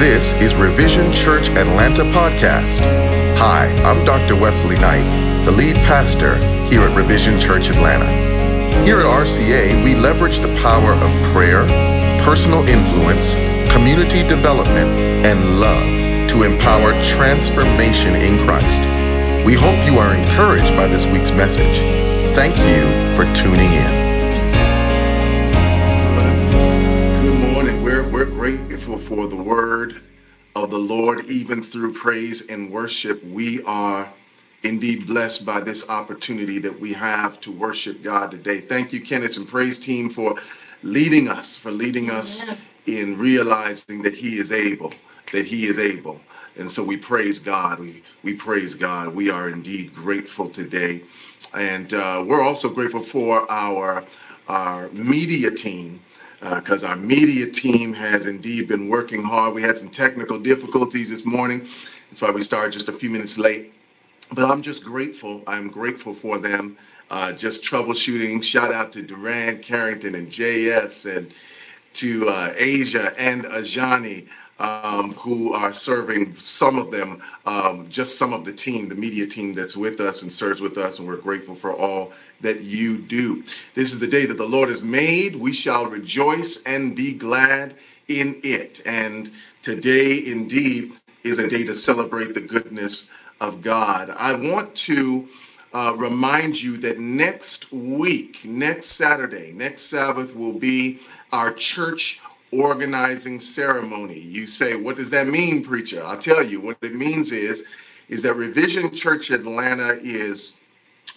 This is Revision Church Atlanta podcast. Hi, I'm Dr. Wesley Knight, the lead pastor here at Revision Church Atlanta. Here at RCA, we leverage the power of prayer, personal influence, community development, and love to empower transformation in Christ. We hope you are encouraged by this week's message. Thank you for tuning in. For the word of the Lord, even through praise and worship. We are indeed blessed by this opportunity that we have to worship God today. Thank you, Kenneth and praise team, for leading us, for leading us in realizing that He is able, that He is able. And so we praise God. We we praise God. We are indeed grateful today, and uh, we're also grateful for our our media team because uh, our media team has indeed been working hard. We had some technical difficulties this morning. That's why we started just a few minutes late. But I'm just grateful. I'm grateful for them. Uh, just troubleshooting. Shout out to Duran, Carrington, and JS, and to uh, Asia and Ajani um, who are serving some of them, um, just some of the team, the media team that's with us and serves with us, and we're grateful for all that you do. This is the day that the Lord has made. We shall rejoice and be glad in it. And today, indeed, is a day to celebrate the goodness of God. I want to uh, remind you that next week, next Saturday, next Sabbath will be our church organizing ceremony. You say, what does that mean, preacher? I'll tell you what it means is, is that Revision Church Atlanta is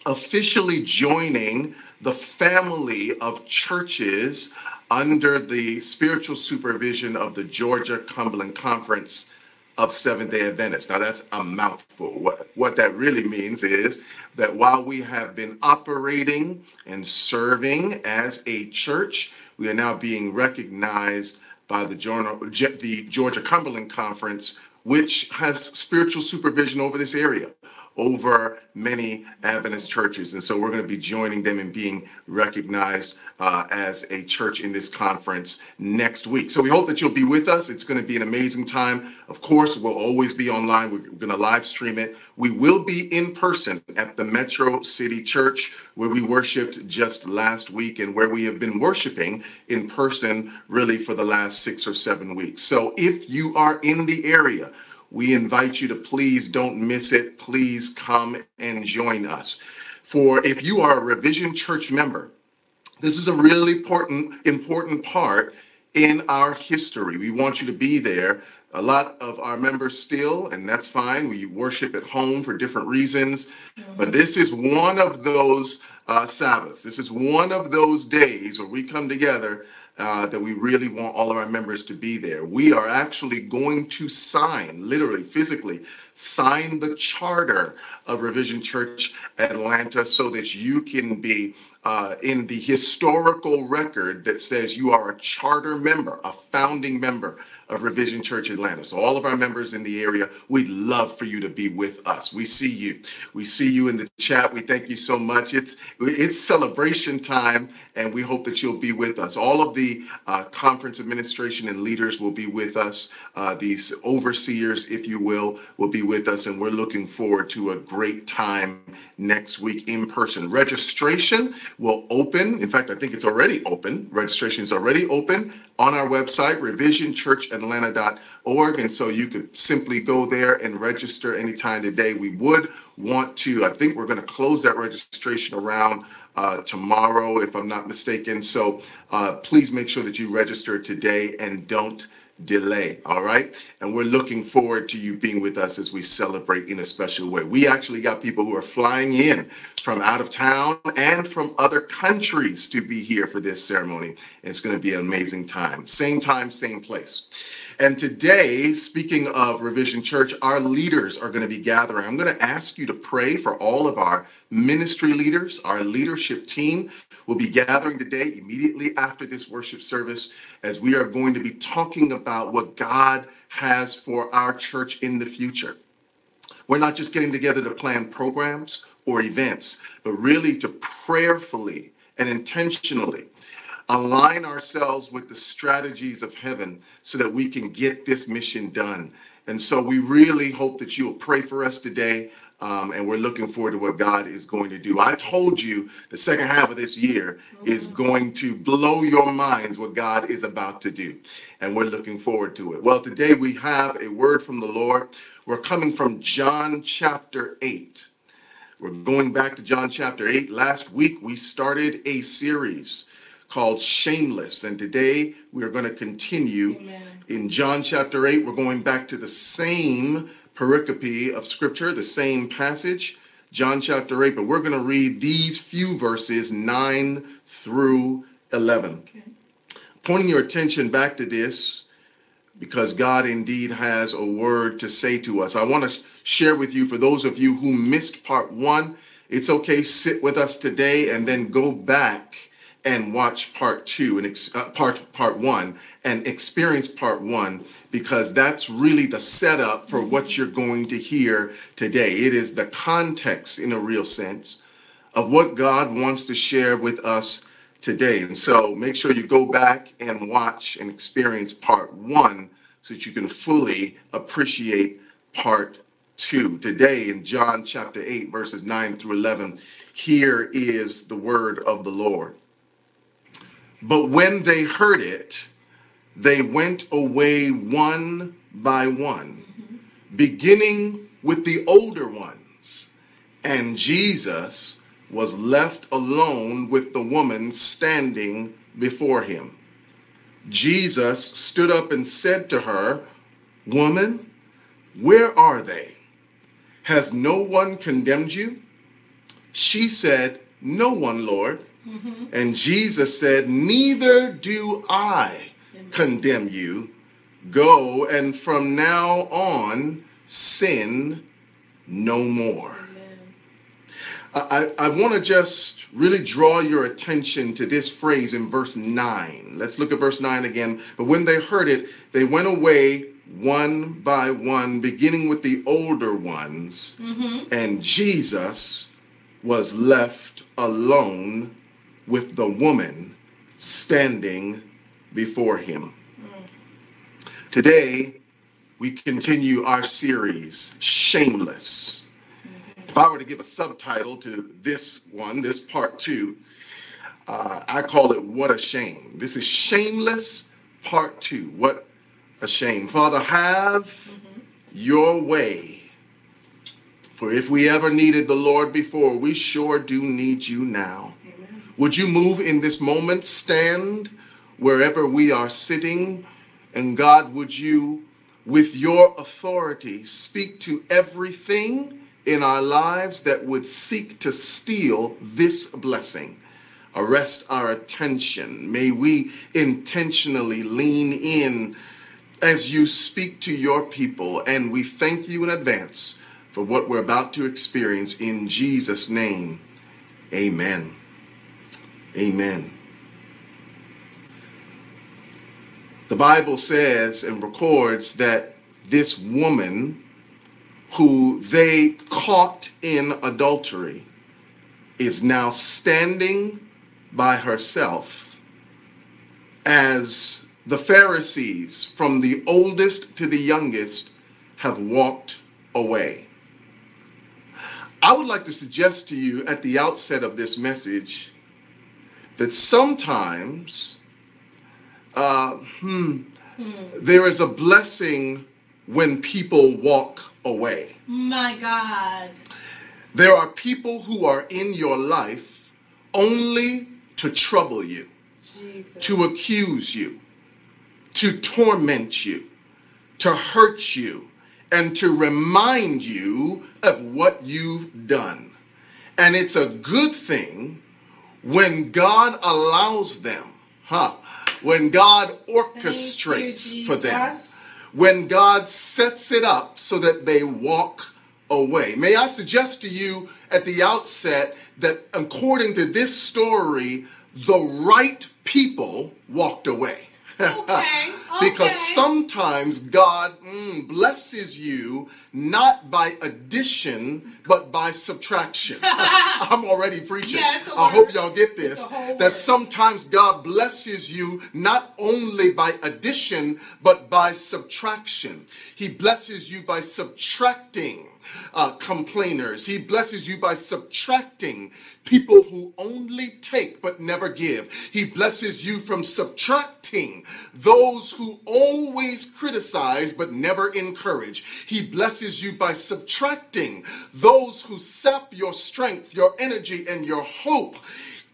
officially joining the family of churches under the spiritual supervision of the Georgia Cumberland Conference of Seventh day Adventists. Now, that's a mouthful. What, what that really means is that while we have been operating and serving as a church, we are now being recognized by the, the Georgia Cumberland Conference, which has spiritual supervision over this area over many Adventist churches. And so we're going to be joining them and being recognized uh, as a church in this conference next week. So we hope that you'll be with us. It's going to be an amazing time. Of course, we'll always be online. We're going to live stream it. We will be in person at the Metro City Church where we worshiped just last week and where we have been worshiping in person really for the last six or seven weeks. So if you are in the area, we invite you to please don't miss it. Please come and join us. For if you are a Revision Church member, this is a really important important part in our history. We want you to be there. A lot of our members still, and that's fine. We worship at home for different reasons, but this is one of those uh, Sabbaths. This is one of those days where we come together uh, that we really want all of our members to be there. We are actually going to sign, literally, physically, sign the charter of Revision Church Atlanta so that you can be uh, in the historical record that says you are a charter member, a founding member of Revision Church Atlanta. So, all of our members in the area, we'd love for you to be with us. We see you. We see you in the chat. We thank you so much. It's it's celebration time, and we hope that you'll be with us. All of the uh, conference administration and leaders will be with us. Uh, these overseers, if you will, will be with us, and we're looking forward to a great time next week in person. Registration will open. In fact, I think it's already open. Registration is already open on our website, revisionchurchatlanta.org. And so you could simply go there and register anytime today. We would want to, I think we're going to close that registration around uh, tomorrow, if I'm not mistaken. So uh, please make sure that you register today and don't delay. All right. And we're looking forward to you being with us as we celebrate in a special way. We actually got people who are flying in from out of town and from other countries to be here for this ceremony. It's going to be an amazing time. Same time, same place. And today, speaking of Revision Church, our leaders are going to be gathering. I'm going to ask you to pray for all of our ministry leaders. Our leadership team will be gathering today, immediately after this worship service, as we are going to be talking about what God has for our church in the future. We're not just getting together to plan programs or events, but really to prayerfully and intentionally align ourselves with the strategies of heaven so that we can get this mission done. And so we really hope that you will pray for us today. Um, and we're looking forward to what God is going to do. I told you the second half of this year is going to blow your minds what God is about to do. And we're looking forward to it. Well, today we have a word from the Lord. We're coming from John chapter 8. We're going back to John chapter 8. Last week we started a series called Shameless. And today we are going to continue Amen. in John chapter 8. We're going back to the same pericope of scripture, the same passage, John chapter 8, but we're going to read these few verses 9 through 11. Okay. Pointing your attention back to this, because God indeed has a word to say to us. I want to share with you, for those of you who missed part one, it's okay, sit with us today and then go back and watch part two and uh, part part one and experience part one because that's really the setup for what you're going to hear today. It is the context, in a real sense, of what God wants to share with us today. And so make sure you go back and watch and experience part one so that you can fully appreciate part two. Today, in John chapter 8, verses 9 through 11, here is the word of the Lord. But when they heard it, they went away one by one, beginning with the older ones. And Jesus was left alone with the woman standing before him. Jesus stood up and said to her, Woman, where are they? Has no one condemned you? She said, No one, Lord. Mm-hmm. And Jesus said, Neither do I condemn you. Go and from now on sin no more. I, I want to just really draw your attention to this phrase in verse 9. Let's look at verse 9 again. But when they heard it, they went away one by one, beginning with the older ones, mm-hmm. and Jesus was left alone with the woman standing before him. Today, we continue our series, Shameless. If I were to give a subtitle to this one, this part two, uh, I call it What a Shame. This is Shameless Part Two. What a shame. Father, have mm-hmm. your way. For if we ever needed the Lord before, we sure do need you now. Would you move in this moment? Stand wherever we are sitting. And God, would you, with your authority, speak to everything in our lives that would seek to steal this blessing? Arrest our attention. May we intentionally lean in as you speak to your people. And we thank you in advance for what we're about to experience in Jesus' name. Amen. Amen. The Bible says and records that this woman who they caught in adultery is now standing by herself as the Pharisees, from the oldest to the youngest, have walked away. I would like to suggest to you at the outset of this message that sometimes uh, hmm, hmm. there is a blessing when people walk away. My God. There are people who are in your life only to trouble you, Jesus. to accuse you, to torment you, to hurt you, and to remind you of what you've done. And it's a good thing when God allows them, huh? When God orchestrates you, for them, when God sets it up so that they walk away. May I suggest to you at the outset that according to this story, the right people walked away. Okay. because sometimes God mm, blesses you not by addition, but by subtraction. I'm already preaching. Yeah, I hope y'all get this. It's a whole That sometimes God blesses you not only by addition, but by subtraction. He blesses you by subtracting uh, complainers. He blesses you by subtracting people who only take but never give. He blesses you from subtracting those who always criticize but never encourage. He blesses you by subtracting those who sap your strength, your energy, and your hope.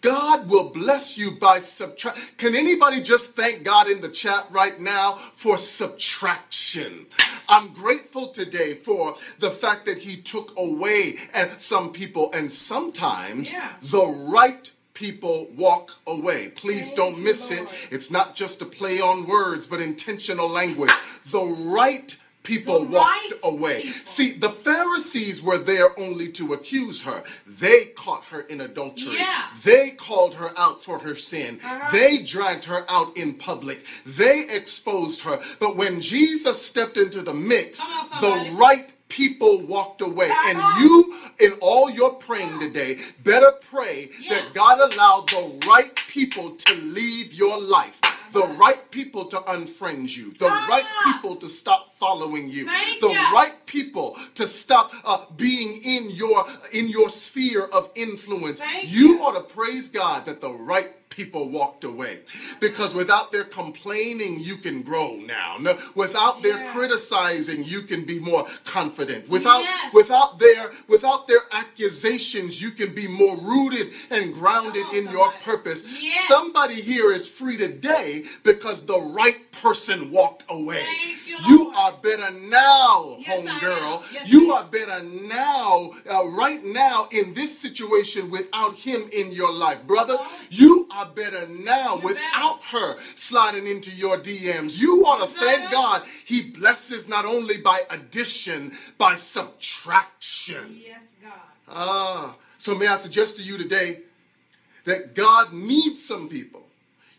God will bless you by subtract. Can anybody just thank God in the chat right now for subtraction? I'm grateful today for the fact that He took away and some people, and sometimes Yeah. the right people walk away. Please Thank don't miss it. It's not just a play on words, but intentional language. The right people The walked right away. people. See, the Pharisees were there only to accuse her. They caught her in adultery. Yeah. They called her out for her sin. Uh-huh. They dragged her out in public. They exposed her. But when Jesus stepped into the mix, on, the right people walked away. Come And you, in all your praying today, better pray Yeah. that God allowed the right people to leave your life. The right people to unfriend you. The Ah. right people to stop following you. The right people to stop uh, being in your in your sphere of influence. You ought to praise God that the right people walked away. Because without their complaining you can grow now. No, without their criticizing you can be more confident. Without Yes. without their without their accusations you can be more rooted and grounded on, in your purpose. Yes. somebody here is free today because the right person walked away. You, you are better now Yes, homegirl. Yes, you are better now uh, right now in this situation without him in your life. Brother you are better now without her sliding into your DMs you ought to thank. God he blesses not only by addition by subtraction Yes, God. Ah, so may I suggest to you today that God needs some people.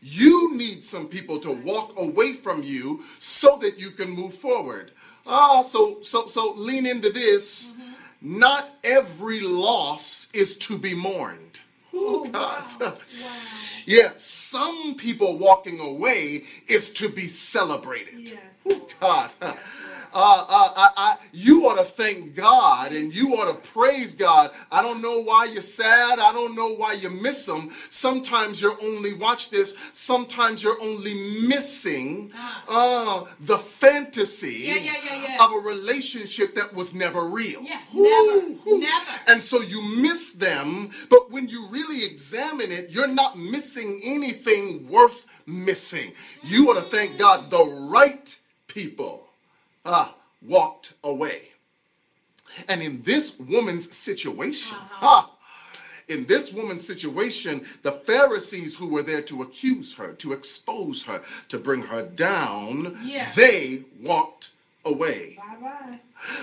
You need some people to walk away from you so that you can move forward. Ah, so so so lean into this. Not every loss is to be mourned. Oh, oh God. wow. Wow. Yeah, some people walking away is to be celebrated. Yes. Ooh, God. Yes. Uh, uh, I, I, you ought to thank God and you ought to praise God. I don't know why you're sad. I don't know why you miss Him. Sometimes you're only, watch this, sometimes you're only missing uh, the fantasy Yeah, yeah, yeah, of a relationship that was never real. Yeah, never, never. And so you miss them, but when you really examine it, you're not missing anything worth missing. You ought to thank God the right people ah, walked away. And in this woman's situation, ah, in this woman's situation, the Pharisees who were there to accuse her, to expose her, to bring her down, Yeah. they walked away. Bye bye.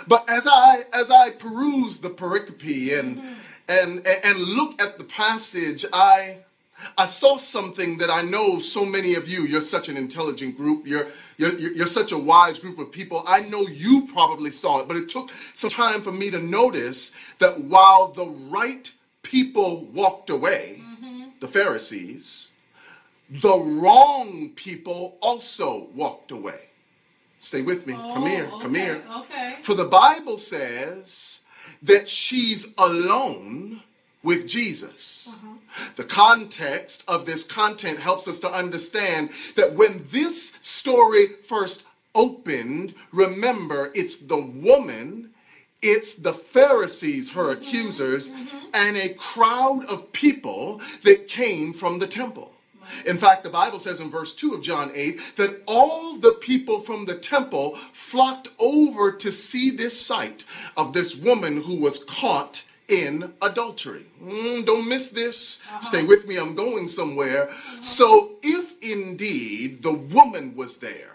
But as I as I peruse the pericope and and and look at the passage, I I saw something that I know so many of you. You're such an intelligent group. You're you're you're such a wise group of people. I know you probably saw it, but it took some time for me to notice that while the right people walked away, mm-hmm. the Pharisees, the wrong people also walked away. Stay with me. come oh, here. Oh, Come okay, here. Okay. For the Bible says that she's alone with Jesus. Uh-huh. The context of this content helps us to understand that when this story first opened, remember it's the woman, it's the Pharisees, her mm-hmm. accusers, mm-hmm. and a crowd of people that came from the temple. In fact, the Bible says in verse 2 of John 8 that all the people from the temple flocked over to see this sight of this woman who was caught in adultery. Mm, don't miss this. Stay with me, I'm going somewhere. So, if indeed the woman was there,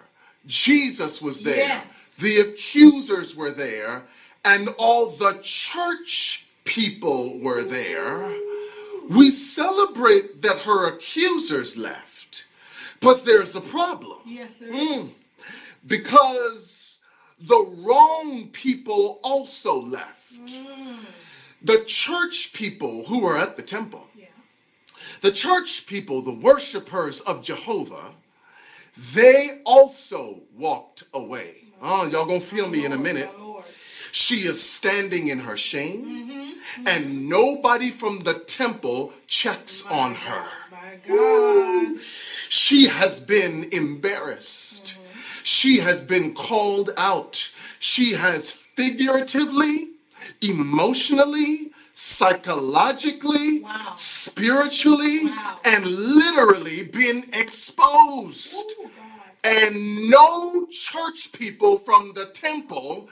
Jesus was there, Yes. the accusers were there, and all the church people were there. We celebrate that her accusers left, But there's a problem. Yes, there is. Mm. Because the wrong people also left. Mm. The church people who were at the temple, Yeah. the church people, the worshipers of Jehovah, they also walked away. Oh, y'all gonna feel me in a minute. She is standing in her shame, Mm-hmm. and nobody from the temple checks My on her. My God. She has been embarrassed. She has been called out. She has figuratively, emotionally, psychologically, Wow. spiritually, Wow. and literally been exposed. Ooh, And no church people from the temple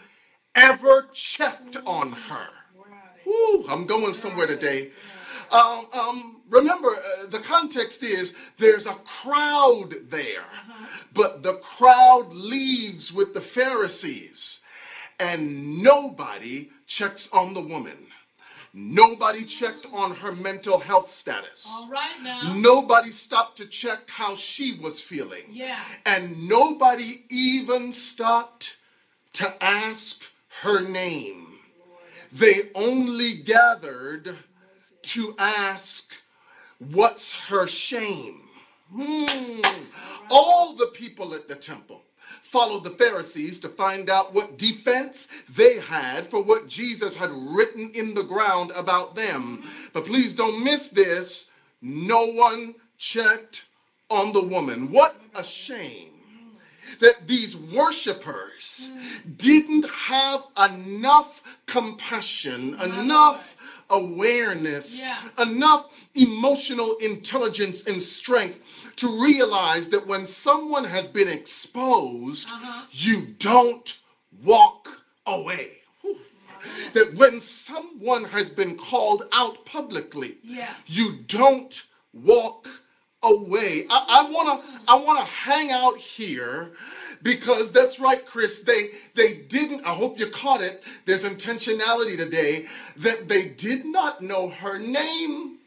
ever checked on her. Right. Whew, I'm going somewhere today. Um, um, remember, uh, the context is there's a crowd there, but the crowd leaves with the Pharisees, and nobody checks on the woman. Nobody checked on her mental health status. All right now. Nobody stopped to check how she was feeling. Yeah. And nobody even stopped to ask her name. They only gathered to ask, What's her shame? Hmm. All the people at the temple followed the Pharisees to find out what defense they had for what Jesus had written in the ground about them. But please don't miss this. No one checked on the woman. What a shame that these worshipers didn't have enough compassion, enough awareness, Yeah. enough emotional intelligence and strength to realize that when someone has been exposed, Uh-huh. you don't walk away. That when someone has been called out publicly, Yeah. you don't walk away. I, I wanna I wanna hang out here because that's right, Chris. They they didn't. I hope you caught it. There's intentionality today that they did not know her name.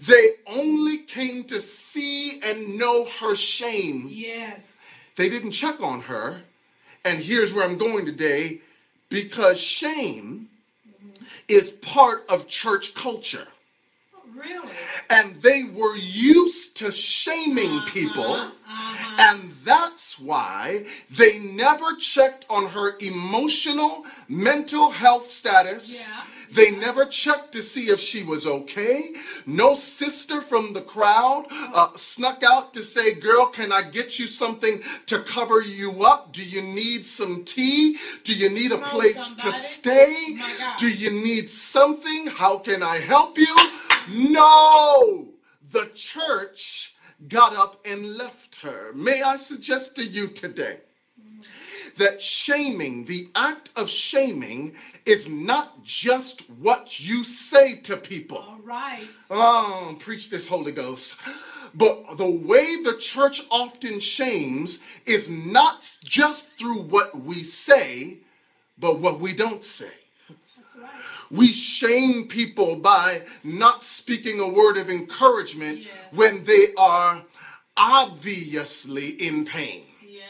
They only came to see and know her shame. Yes. They didn't check on her. And here's where I'm going today because shame mm-hmm. is part of church culture. Really? And they were used to shaming people. Uh-huh, uh-huh. And that's why they never checked on her emotional, mental health status. Yeah. They never checked to see if she was okay. No sister from the crowd uh, snuck out to say, Girl, can I get you something to cover you up? Do you need some tea? Do you need a place to stay? Do you need something? How can I help you? No! The church got up and left her. May I suggest to you today that shaming, the act of shaming, is not just what you say to people. All right. Oh, preach this Holy Ghost. But the way the church often shames is not just through what we say, but what we don't say. We shame people by not speaking a word of encouragement Yes. when they are obviously in pain. Yes.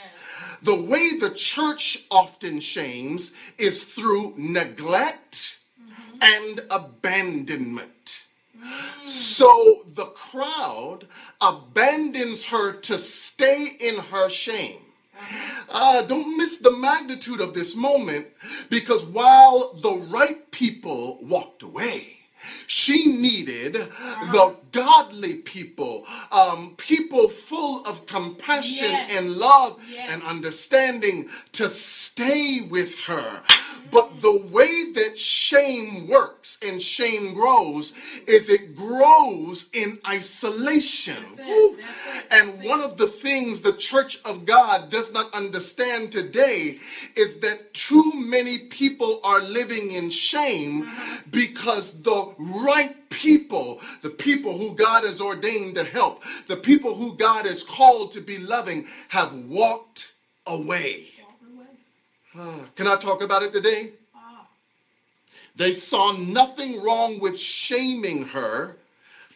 The way the church often shames is through neglect mm-hmm. and abandonment. Mm. So the crowd abandons her to stay in her shame. Uh, don't miss the magnitude of this moment because while the right people walked away, she needed the godly people, um, people full of compassion Yes. and love Yes. and understanding to stay with her. But the way that shame works and shame grows is it grows in isolation. That's it. That's it. And one of the things the church of God does not understand today is that too many people are living in shame uh-huh. because the right people, the people who God has ordained to help, the people who God has called to be loving, have walked away. Can I talk about it today? They saw nothing wrong with shaming her,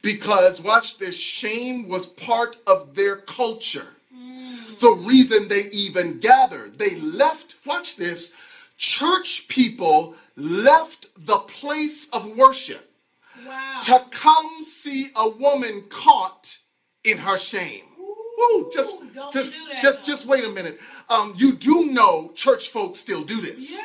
because watch this shame was part of their culture. Mm. The reason they even gathered, they left, watch this, church people left the place of worship Wow. to come see a woman caught in her shame. Woo, just, Ooh, just, do just, just wait a minute. Um, you do know church folks still do this. Yeah.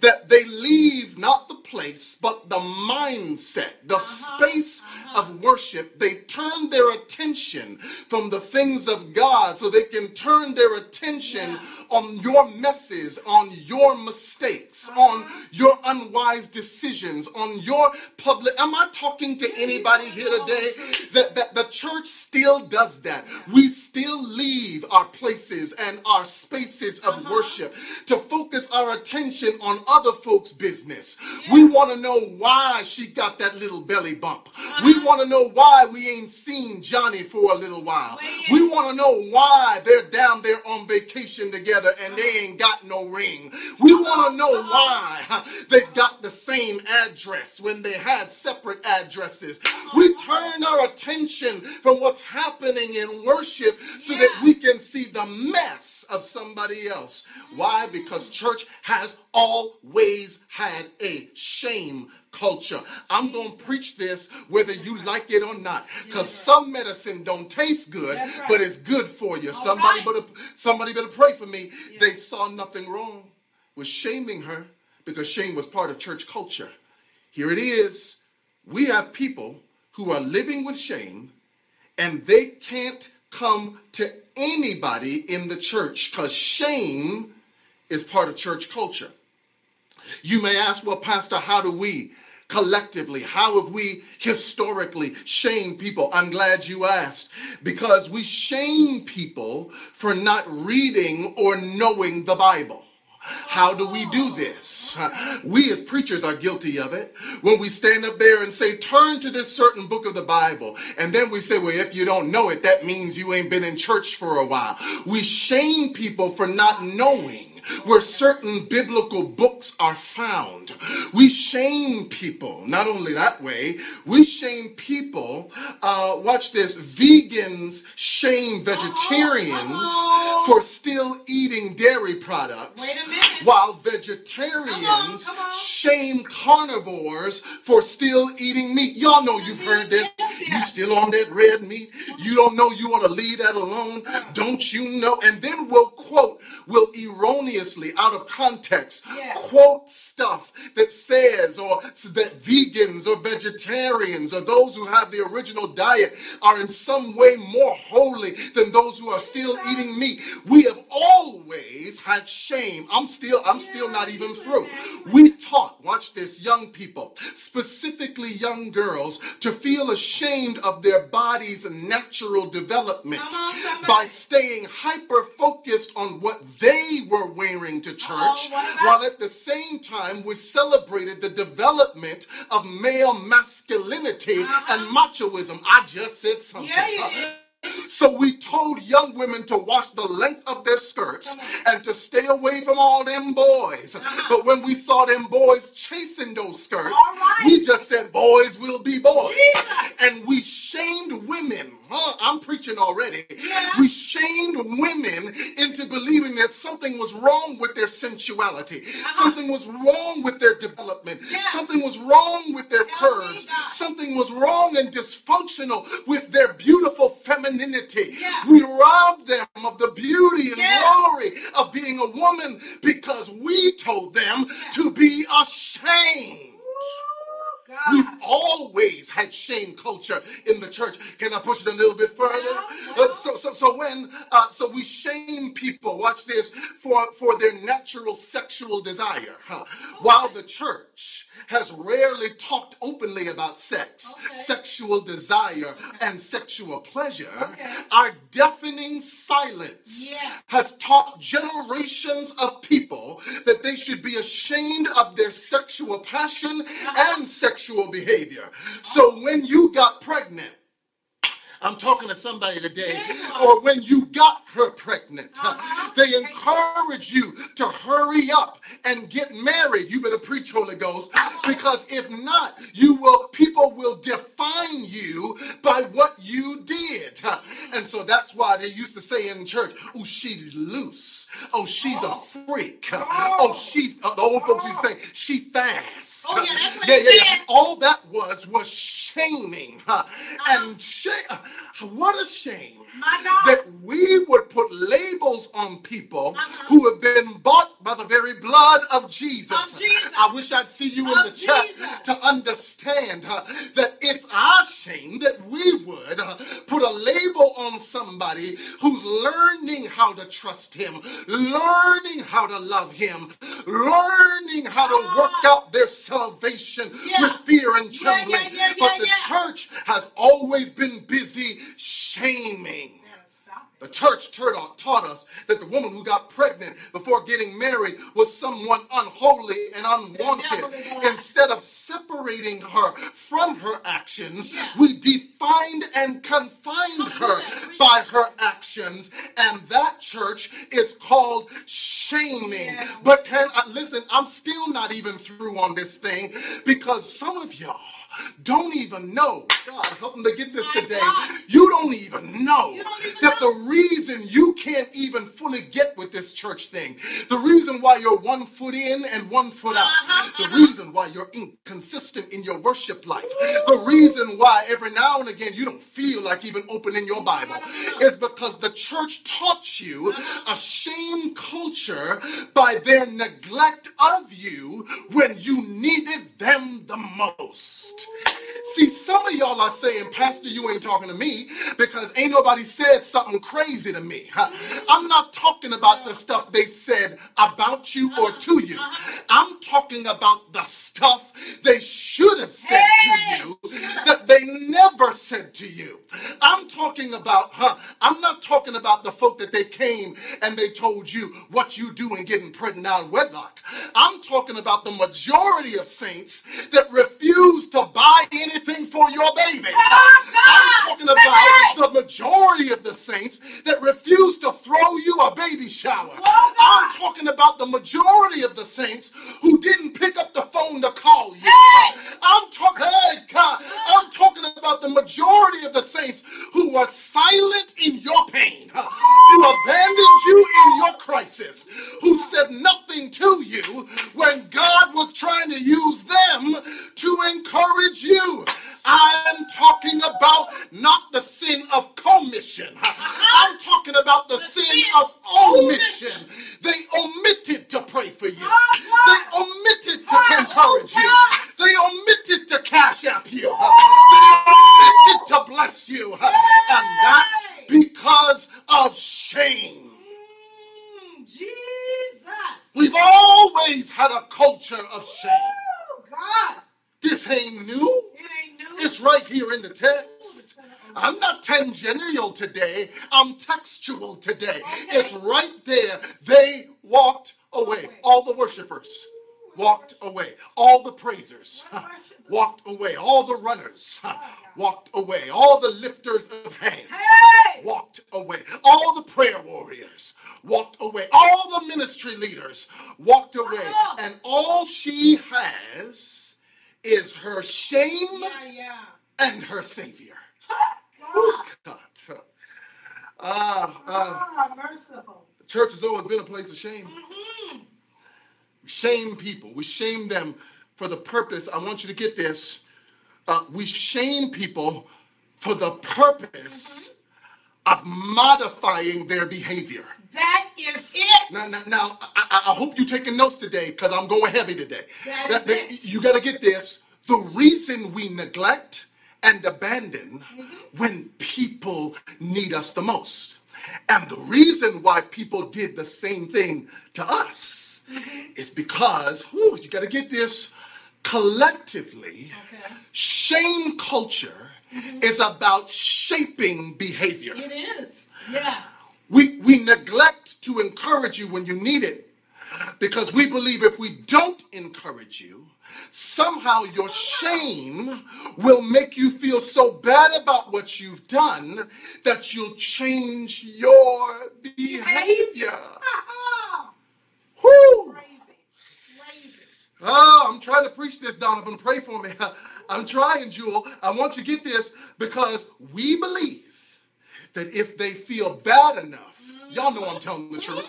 That they leave not the place, but the mindset, the Uh-huh, space uh-huh. of worship. They turn their attention from the things of God so they can turn their attention Yeah. on your messes, on your mistakes, Uh-huh. on your unwise decisions, on your public. Am I talking to anybody here today? That, that the church still does that. We still leave our places and our spaces of Uh-huh. worship to focus our attention on other folks' business. We want to know why she got that little belly bump. We Uh-huh. want to know why we ain't seen Johnny for a little while. Wait. We want to know why they're down there on vacation together and they uh-huh. ain't got no ring. We uh-huh. want to know uh-huh. why huh, they've got the same address when they had separate addresses. We turn our attention from what's happening in worship so that we can see the mess of somebody else. Why? Mm. Because church has always had a shame culture. I'm going to preach this whether you like it or not because Yes, some medicine don't taste good, right. but it's good for you. All Somebody right. better somebody better pray for me. Yeah. They saw nothing wrong with shaming her because shame was part of church culture. Here it is. We have people who are living with shame and they can't come to anybody in the church because shame is part of church culture. You may ask, well, Pastor, how do we collectively, how have we historically shamed people? I'm glad you asked because we shame people for not reading or knowing the Bible. How do we do this? We as preachers are guilty of it. When we stand up there and say, turn to this certain book of the Bible, and then we say, well, if you don't know it, that means you ain't been in church for a while. We shame people for not knowing where certain biblical books are found. We shame people, not only that way, we shame people. Uh, watch this vegans shame vegetarians Uh-oh. for still eating dairy products. Wait a minute. While vegetarians Come on, come on. shame carnivores for still eating meat. Y'all know you've heard this. You still on that red meat? You don't know you want to leave that alone? Don't you know? And then we'll quote, we'll erroneously, out of context, Yeah. quote stuff that says or that vegans or vegetarians or those who have the original diet are in some way more holy than those who are still eating meat. We have always had shame. I'm still, I'm still not even through. We taught, watch this, young people, specifically young girls, to feel ashamed of their body's natural development on, by staying hyper focused on what they were wearing to church, Oh, while at the same time we celebrated the development of male masculinity Uh-huh. and machoism. I just said something. Yeah, you did. So we told young women to watch the length of their skirts and to stay away from all them boys. Uh-huh. But when we saw them boys chasing those skirts, right. we just said boys will be boys. Jesus. And we shamed women. Huh? I'm preaching already. Yeah. We shamed women into believing that something was wrong with their sensuality, something was wrong with their development, Uh-huh. Yeah. something was wrong with their curves, something was wrong and dysfunctional with their beautiful femininity. Yeah. We robbed them of the beauty and glory of being a woman because we told them to be ashamed. We've always had shame culture in the church. Can I push it a little bit further? Uh, so, so, so when, uh, so we shame people. Watch this for for their natural sexual desire, huh? while the church has rarely talked openly about sex, Okay. sexual desire, and sexual pleasure. Okay. Our deafening silence Yeah. has taught generations of people that they should be ashamed of their sexual passion Uh-huh. and sexual behavior. So when you got pregnant, I'm talking to somebody today, Yeah, you are. or when you got her pregnant, Uh-huh. they encourage you to hurry up and get married. You better preach, Holy Ghost, because if not, you will people will define you by what you did. And so that's why they used to say in church, oh, she's loose. Oh, she's a freak. Oh, she's uh, the old folks used to say she fast. Oh, yeah, that's what yeah, yeah, yeah. All that was was shaming. huh? And shame. What a shame that we would put labels on people Uh-huh. who have been bought by the very blood of Jesus. Of Jesus. I wish I'd see you in the chat Jesus. to understand uh, that it's our shame that we would uh, put a label on somebody who's learning how to trust him, learning how to love him, learning how to work out their salvation Yeah. with fear and trembling. yeah, yeah, but the church has always been busy shaming. Better stop it. The church taught taught us that the woman who got pregnant before getting married was someone unholy and unwanted. devil is a lie. Instead of separating her from her actions, Yeah. we defined and confined her by her actions. And that church is called shaming. Yeah. But can I listen? I'm still not even through on this thing because some of y'all don't even know. God, help them to get this today. God. The reason you can't even fully get with this church thing, the reason why you're one foot in and one foot out, the reason why you're inconsistent in your worship life, the reason why every now and again you don't feel like even opening your Bible is because the church taught you a shame culture by their neglect of you when you needed them the most. See, some of y'all are saying, Pastor, you ain't talking to me because ain't nobody said something crazy to me. I'm not talking about the stuff they said about you or to you. I'm talking about the stuff they should have said Hey! to you that they never said to you. I'm talking about, huh? I'm not talking about the folk that they came and they told you what you do in getting pregnant out of wedlock. I'm talking about the majority of saints that refuse to buy anything for your baby. I'm talking about the majority of the saints that refuse to throw you a baby shower. I'm talking about the majority of the saints who didn't pick up the phone to call you. Hey! I'm talking, hey God, I'm talking about the majority of the saints who were silent in your pain, who abandoned you in your crisis, who said nothing to you when God was trying to use them to encourage you. I'm talking about not the sin of commission. I'm talking about the, sin of omission. They omitted to pray for you. They omitted to encourage you. They omitted to cash app you. They omitted to bless you. And that's because of shame. Jesus. We've always had a culture of shame. Oh, God. This ain't new. It ain't new. It's right here in the text. I'm not tangential today. I'm textual today. Okay. It's right there. They walked away. All the worshipers walked away. All the praisers walked away. All the runners walked away. All the lifters of hands walked away. All the prayer warriors walked away. All the ministry leaders walked away. And all she has is her shame and her savior. God. God. Ah, merciful. the church has always been a place of shame. Mhm. We shame people. We shame them for the purpose. I want you to get this. Uh, we shame people for the purpose of modifying their behavior. That is it. Now, now, now I, I- hope you're taking notes today because I'm going heavy today. That That- is that- it. you got to get this. The reason we neglect and abandon Mm-hmm. when people need us the most. And the reason why people did the same thing to us Mm-hmm. is because, whew, you got to get this, collectively, Okay. shame culture Mm-hmm. is about shaping behavior. It is. Yeah. We, we neglect to encourage you when you need it because we believe if we don't encourage you, somehow your shame will make you feel so bad about what you've done that you'll change your behavior. Whoo! Oh, ah, I'm trying to preach this, Donovan. Pray for me. I'm trying, Jewel. I want you to get this because we believe that if they feel bad enough, y'all know I'm telling the truth.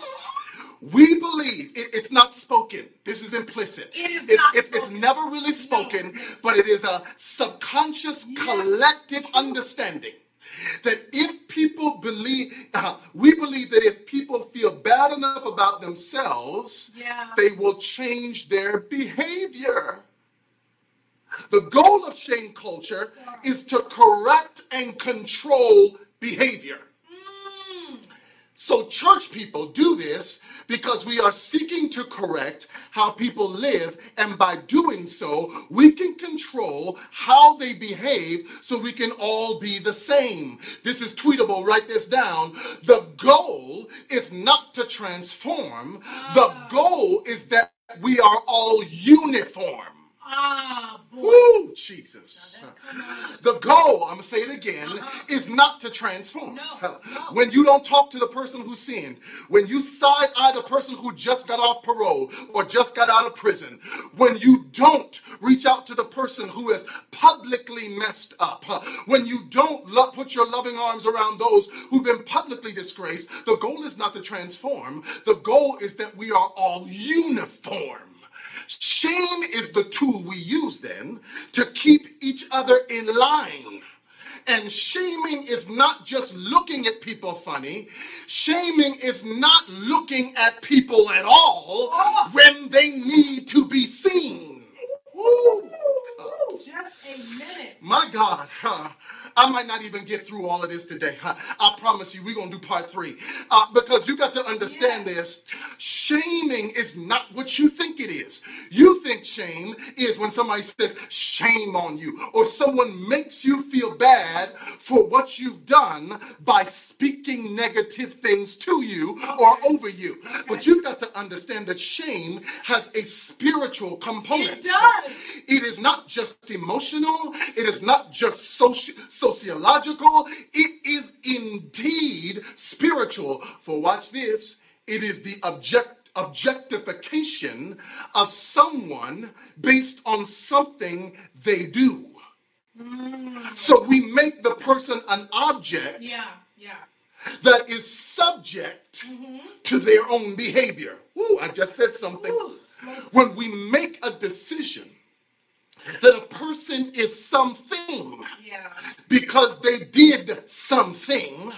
We believe it- it's not spoken. This is implicit. It is not it's, it's never really spoken, but it is a subconscious Yes. collective understanding that if people believe, uh, we believe that if people feel bad enough about themselves, Yeah. they will change their behavior. The goal of shame culture is to correct and control behavior. So, church people do this because we are seeking to correct how people live, and by doing so, we can control how they behave so we can all be the same. This is tweetable, write this down. The goal is not to transform, the goal is that we are all uniform. Ah. Woo, Jesus. Now that come on. The goal, I'm gonna say it again, Uh-huh. is not to transform. No, no. When you don't talk to the person who sinned, when you side eye the person who just got off parole or just got out of prison, when you don't reach out to the person who has publicly messed up, when you don't lo- put your loving arms around those who've been publicly disgraced, the goal is not to transform. The goal is that we are all uniform. Shame is the tool we use then to keep each other in line. And shaming is not just looking at people funny. Shaming is not looking at people at all Oh. when they need to be seen. Woo. Just a minute. My God, huh, I might not even get through all of this today. huh. I promise you, we're going to do part three. Uh, because you got to understand this. Shaming is not what you think it is. You think shame is when somebody says, shame on you, or someone makes you feel bad for what you've done by speaking negative things to you or over you. But you've got to understand that shame has a spiritual component. It does. It is not just emotional, it is not just soci- sociological, it is indeed spiritual. For watch this, it is the object objectification of someone based on something they do. Mm. So we make the person an object Yeah, yeah. that is subject mm-hmm. to their own behavior. Ooh, I just said something. Ooh. When we make a decision that a person is something Yeah. because they did something,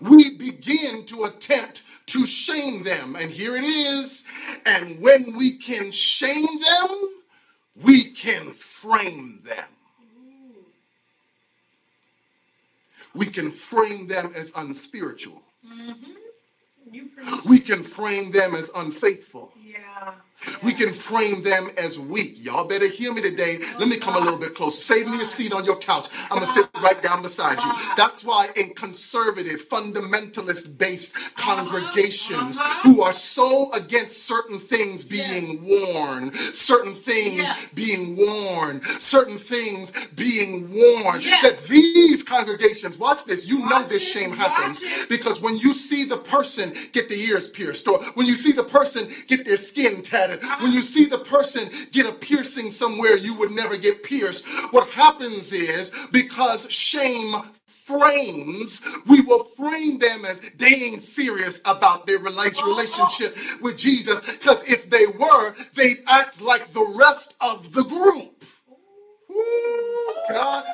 we begin to attempt to shame them. And here it is. And when we can shame them, we can frame them. We can frame them as unspiritual. Mm-hmm. Preach. We can frame them as unfaithful. Yeah. We can frame them as weak. Y'all better hear me today. Let me come a little bit closer. Save me a seat on your couch. I'm going to sit right down beside you. That's why in conservative, fundamentalist based congregations who are so against certain things being worn, certain things being worn, certain things being worn, that these congregations, watch this, you know this shame happens because when you see the person get the ears pierced, or when you see the person get their skin when you see the person get a piercing somewhere you would never get pierced, what happens is because shame frames, we will frame them as they ain't serious about their rela- relationship with Jesus. Because if they were, they'd act like the rest of the group. Ooh, God,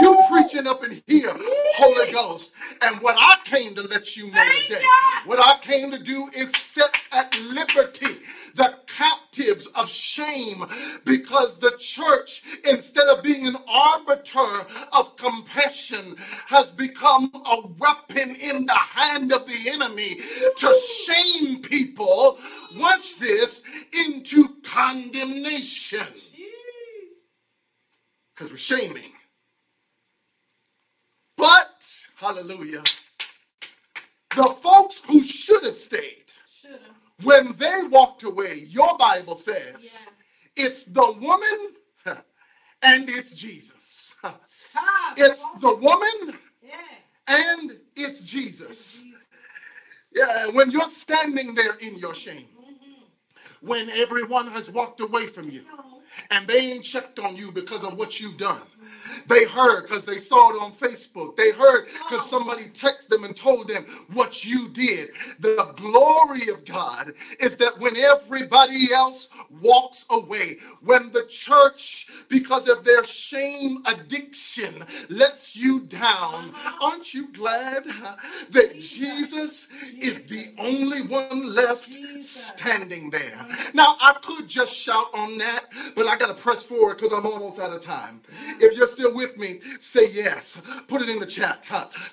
you preaching up in here, Holy Ghost. And what I came to let you know today, what I came to do is set at liberty the captives of shame because the church, instead of being an arbiter of compassion, has become a weapon in the hand of the enemy to shame people, watch this, into condemnation because we're shaming. Hallelujah, the folks who should have stayed, Shoulda. when they walked away, your Bible says it's the woman and it's Jesus. It's the woman Yeah. and it's Jesus. Yeah, and when you're standing there in your shame, Mhm. when everyone has walked away from you, and they ain't checked on you because of what you've done. They heard because they saw it on Facebook. They heard because somebody texted them and told them what you did. The glory of God is that when everybody else walks away, when the church, because of their shame addiction, lets you down, aren't you glad that Jesus is the only one left standing there? Now, I could just shout on that, but I got to press forward because I'm almost out of time. If you're still with me, say yes. Put it in the chat.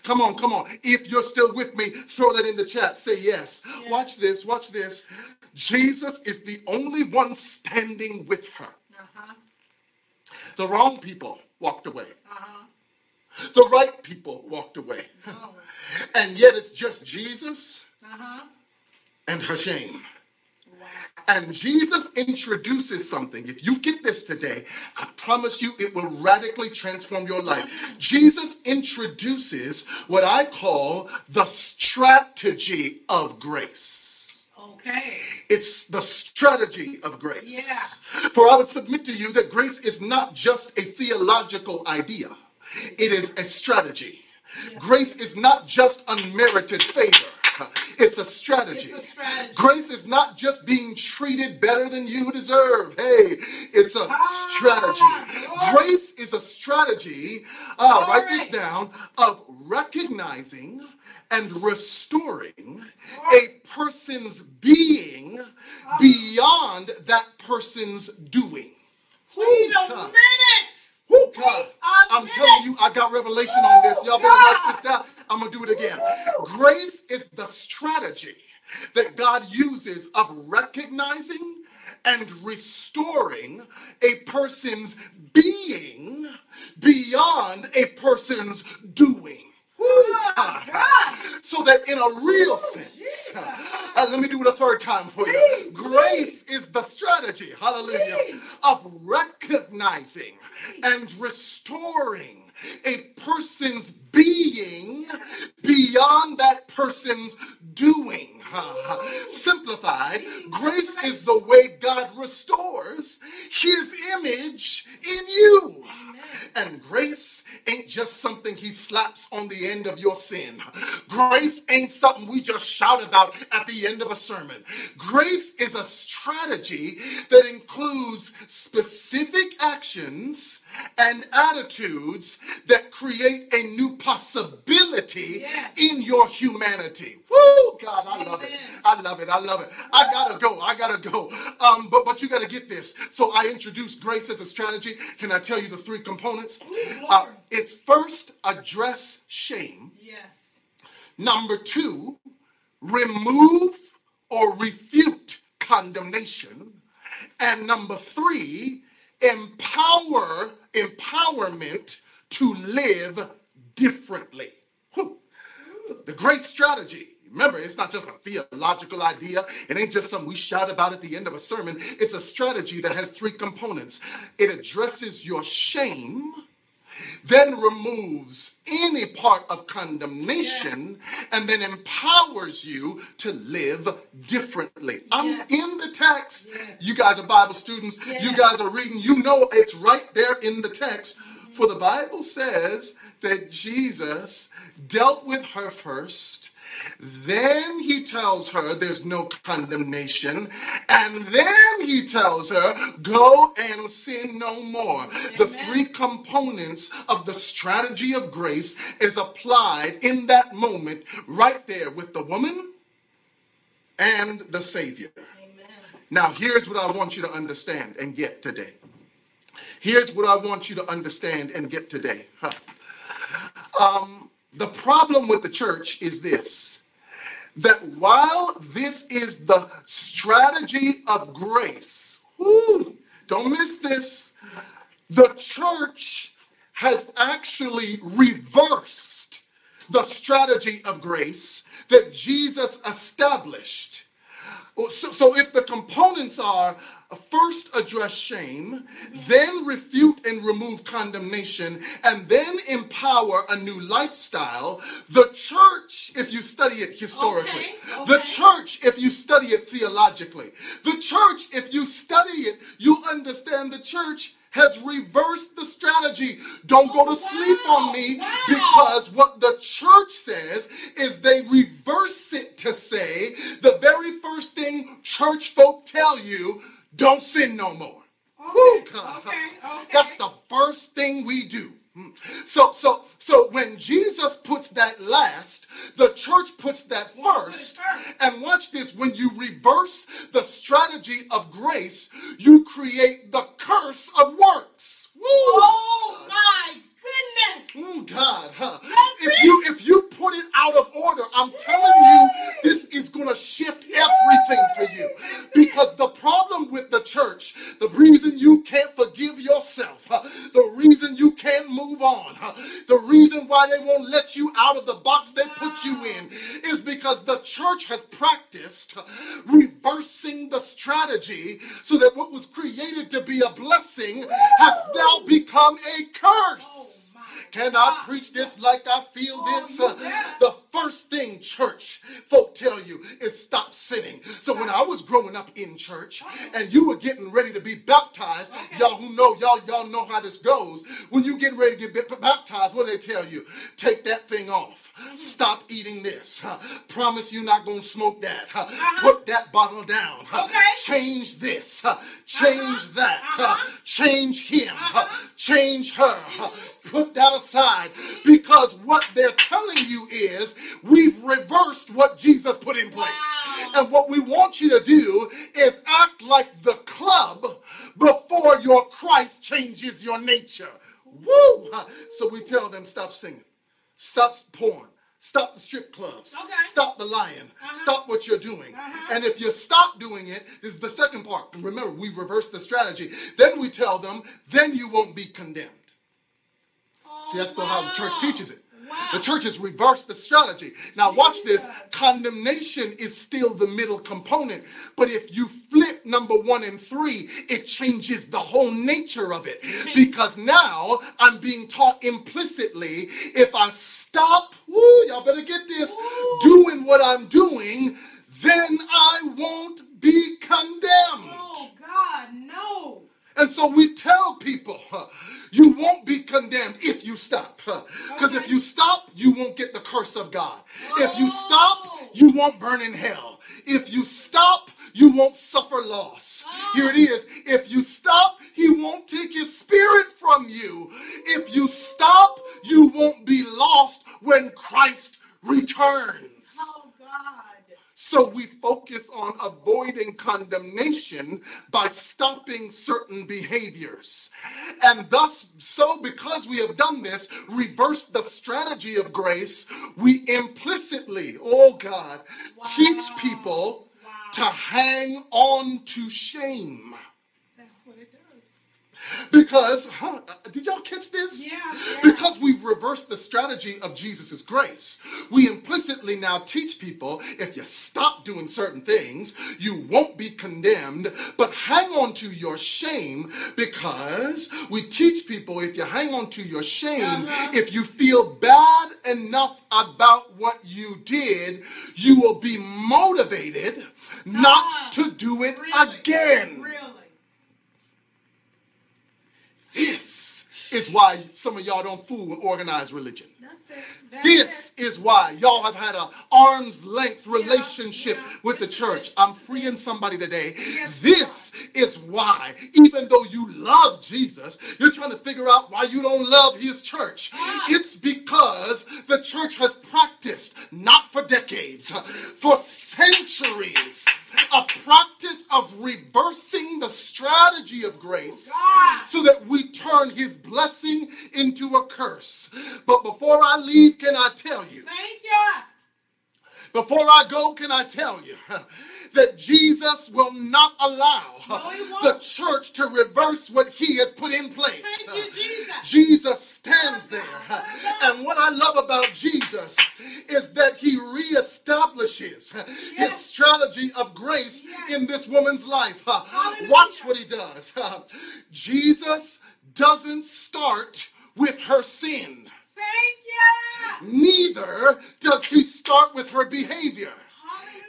Come on, come on. If you're still with me, throw that in the chat. Say yes. Yes. Watch this, watch this. Jesus is the only one standing with her. Uh-huh. The wrong people walked away. Uh-huh. The right people walked away. Oh. And yet it's just Jesus Uh-huh. and her shame. And Jesus introduces something. If you get this today, I promise you it will radically transform your life. Jesus introduces what I call the strategy of grace. Okay. It's the strategy of grace. Yeah. For I would submit to you that grace is not just a theological idea, it is a strategy. Yeah. Grace is not just unmerited favor, it's a strategy. It's a strategy. Grace is not just being treated better than you deserve. Hey, it's a Ah, strategy. Grace is a strategy, uh, write this down, of recognizing and restoring a person's being beyond that person's doing. Wait a minute. Wait a I'm minute. telling you, I got revelation on this. Y'all better write this down. I'm going to do it again. Grace is the strategy that God uses of recognizing and restoring a person's being beyond a person's doing. Woo, God. God. So that in a real sense, uh, let me do it a third time for you. Grace is the strategy, hallelujah, of recognizing and restoring a person's being beyond that person's doing. Simplified, grace is the way God restores his image in you. And grace ain't just something he slaps on the end of your sin. Grace ain't something we just shout about at the end of a sermon. Grace is a strategy that includes specific actions and attitudes that create a new possibility Yes. in your humanity. Woo! God, I love it. I love it. I love it. I gotta go. I gotta go. Um, but but you gotta get this. So I introduced grace as a strategy. Can I tell you the three components? Uh. It's first address shame. Yes. Number two, remove or refute condemnation. And number three, empower empowerment to live differently. Whew. The great strategy. Remember, it's not just a theological idea. It ain't just something we shout about at the end of a sermon. It's a strategy that has three components. It addresses your shame, then removes any part of condemnation, and then empowers you to live differently. I'm Yes. in the text. Yes. You guys are Bible students. You guys are reading. You know it's right there in the text. Mm-hmm. For the Bible says that Jesus dealt with her first. Then he tells her there's no condemnation. And then he tells her, go and sin no more. The three components of the strategy of grace is applied in that moment right there with the woman and the Savior. Amen. Now, here's what I want you to understand and get today. Here's what I want you to understand and get today. Huh. Um, the problem with the church is this that while this is the strategy of grace, don't miss this, the church has actually reversed the strategy of grace that Jesus established So, so if the components are first address shame, then refute and remove condemnation, and then empower a new lifestyle, the church, if you study it historically, Okay, the church, if you study it theologically, the church, if you study it, you understand the church has reversed the strategy. Don't go to sleep on me because what the church says is they reverse it to say the very first thing church folk tell you don't sin no more. Okay, God. okay, okay. That's the first thing we do. Hmm. So, so, so when Jesus puts that last, the church puts that Yeah, put it first. first. And watch this: when you reverse the strategy of grace, you create the curse of works. Woo! Oh my goodness. Mm, God, huh? That's If it. you if you put it out of order, I'm telling you, this is gonna shift everything for you. Because the problem with the church, the reason you can't forgive yourself, huh, the reason you can't move on, huh, the reason why they won't let you out of the box they put you in, is because the church has practiced reversing the strategy so that what was created to be a blessing has now become a curse. Can I preach this like I feel this? Uh, the first thing church folk tell you is stop sinning. So when I was growing up in church and you were getting ready to be baptized, y'all who know, y'all y'all know how this goes. When you get ready to get baptized, what do they tell you? Take that thing off. Stop eating this. huh? Promise you're not gonna smoke that. huh? Uh-huh. Put that bottle down. huh? Okay. Change this. huh? Change Uh-huh. that. huh? Uh-huh. Change him. huh? Uh-huh. Change her. Put that aside. Because what they're telling you is we've reversed what Jesus put in place. Wow. And what we want you to do is act like the club before your Christ changes your nature. Woo! So we tell them stop singing. Stop porn. Stop the strip clubs. Okay. Stop the lying. Uh-huh. Stop what you're doing. Uh-huh. And if you stop doing it, this is the second part. And remember, we reverse the strategy. Then we tell them, then you won't be condemned. See, that's still how the church teaches it. The church has reversed the strategy. Now, watch this. Condemnation is still the middle component. But if you flip number one and three, it changes the whole nature of it. Because now I'm being taught implicitly if I stop, woo, y'all better get this, doing what I'm doing, then I won't be condemned. Oh God, no. And so we tell people, huh, you won't be condemned if you stop. Because if you stop, you won't get the curse of God. If you stop, you won't burn in hell. If you stop, you won't suffer loss. Here it ah. is. If you stop, he won't take his spirit from you. If you stop, you won't be lost when Christ returns. Oh God. So we focus on avoiding condemnation by stopping certain behaviors. And thus, so because we have done this, reverse the strategy of grace, we implicitly, oh God, teach people Wow. to hang on to shame. That's what it does. Because, huh, did y'all catch this? Yeah, yeah. Because we've reversed the strategy of Jesus' grace, we implicitly now teach people if you stop doing certain things, you won't be condemned, but hang on to your shame because we teach people if you hang on to your shame, Uh-huh. if you feel bad enough about what you did, you will be motivated not Ah, to do it Really? again. Really? This is why some of y'all don't fool with organized religion. That's it. That's This is why y'all have had a arm's length relationship with the church. I'm freeing somebody today. This is why, even though you love Jesus, you're trying to figure out why you don't love his church. Ah. It's because the church has practiced, not for decades, for centuries, a practice of reversing the strategy of grace God. so that we turn his blessing into a curse. But before I leave, can I tell you? Thank you. Before I go, can I tell you? that Jesus will not allow No, the church to reverse what he has put in place. Thank you, Jesus. Jesus stands there. And what I love about Jesus is that he reestablishes his strategy of grace Yes. in this woman's life. Hallelujah. Watch what he does. Jesus doesn't start with her sin. Thank you. Neither does he start with her behavior.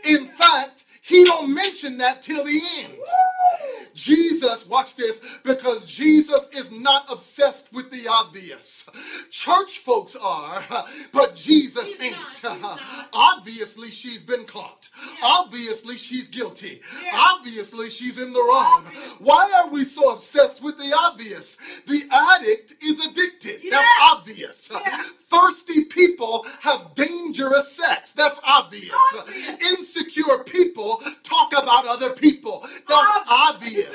In fact, he don't mention that till the end. Woo. Jesus, watch this, because Jesus is not obsessed with the obvious. Church folks are, but Jesus He's ain't. not, not. Obviously, she's been caught. Obviously, she's guilty. Yeah. Obviously, she's in the wrong. Obvious. Why are we so obsessed with the obvious? The addict is addicted. That's obvious. Yeah. Thirsty people have dangerous sex. That's obvious. Obvious. Insecure people talk about other people. That's Ob- obvious.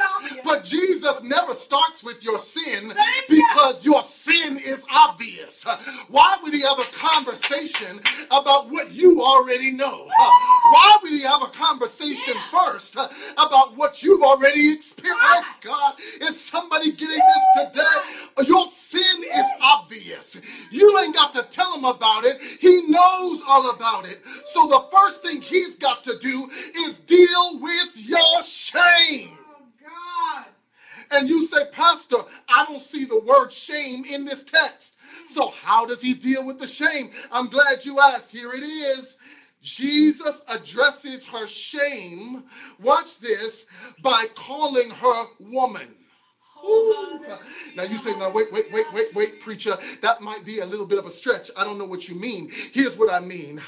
But Jesus never starts with your sin because your sin is obvious. Why would he have a conversation about what you already know? Why would he have a conversation first about what you've already experienced? Oh God, is somebody getting this today? Your sin is obvious. You ain't got to tell him about it. He knows all about it. So the first thing he's got to do is deal with your shame. And you say, Pastor, I don't see the word shame in this text. So, how does he deal with the shame? I'm glad you asked. Here it is. Jesus addresses her shame, watch this, by calling her woman. Now you say, now wait, wait, wait, wait, wait, preacher. That might be a little bit of a stretch. I don't know what you mean. Here's what I mean.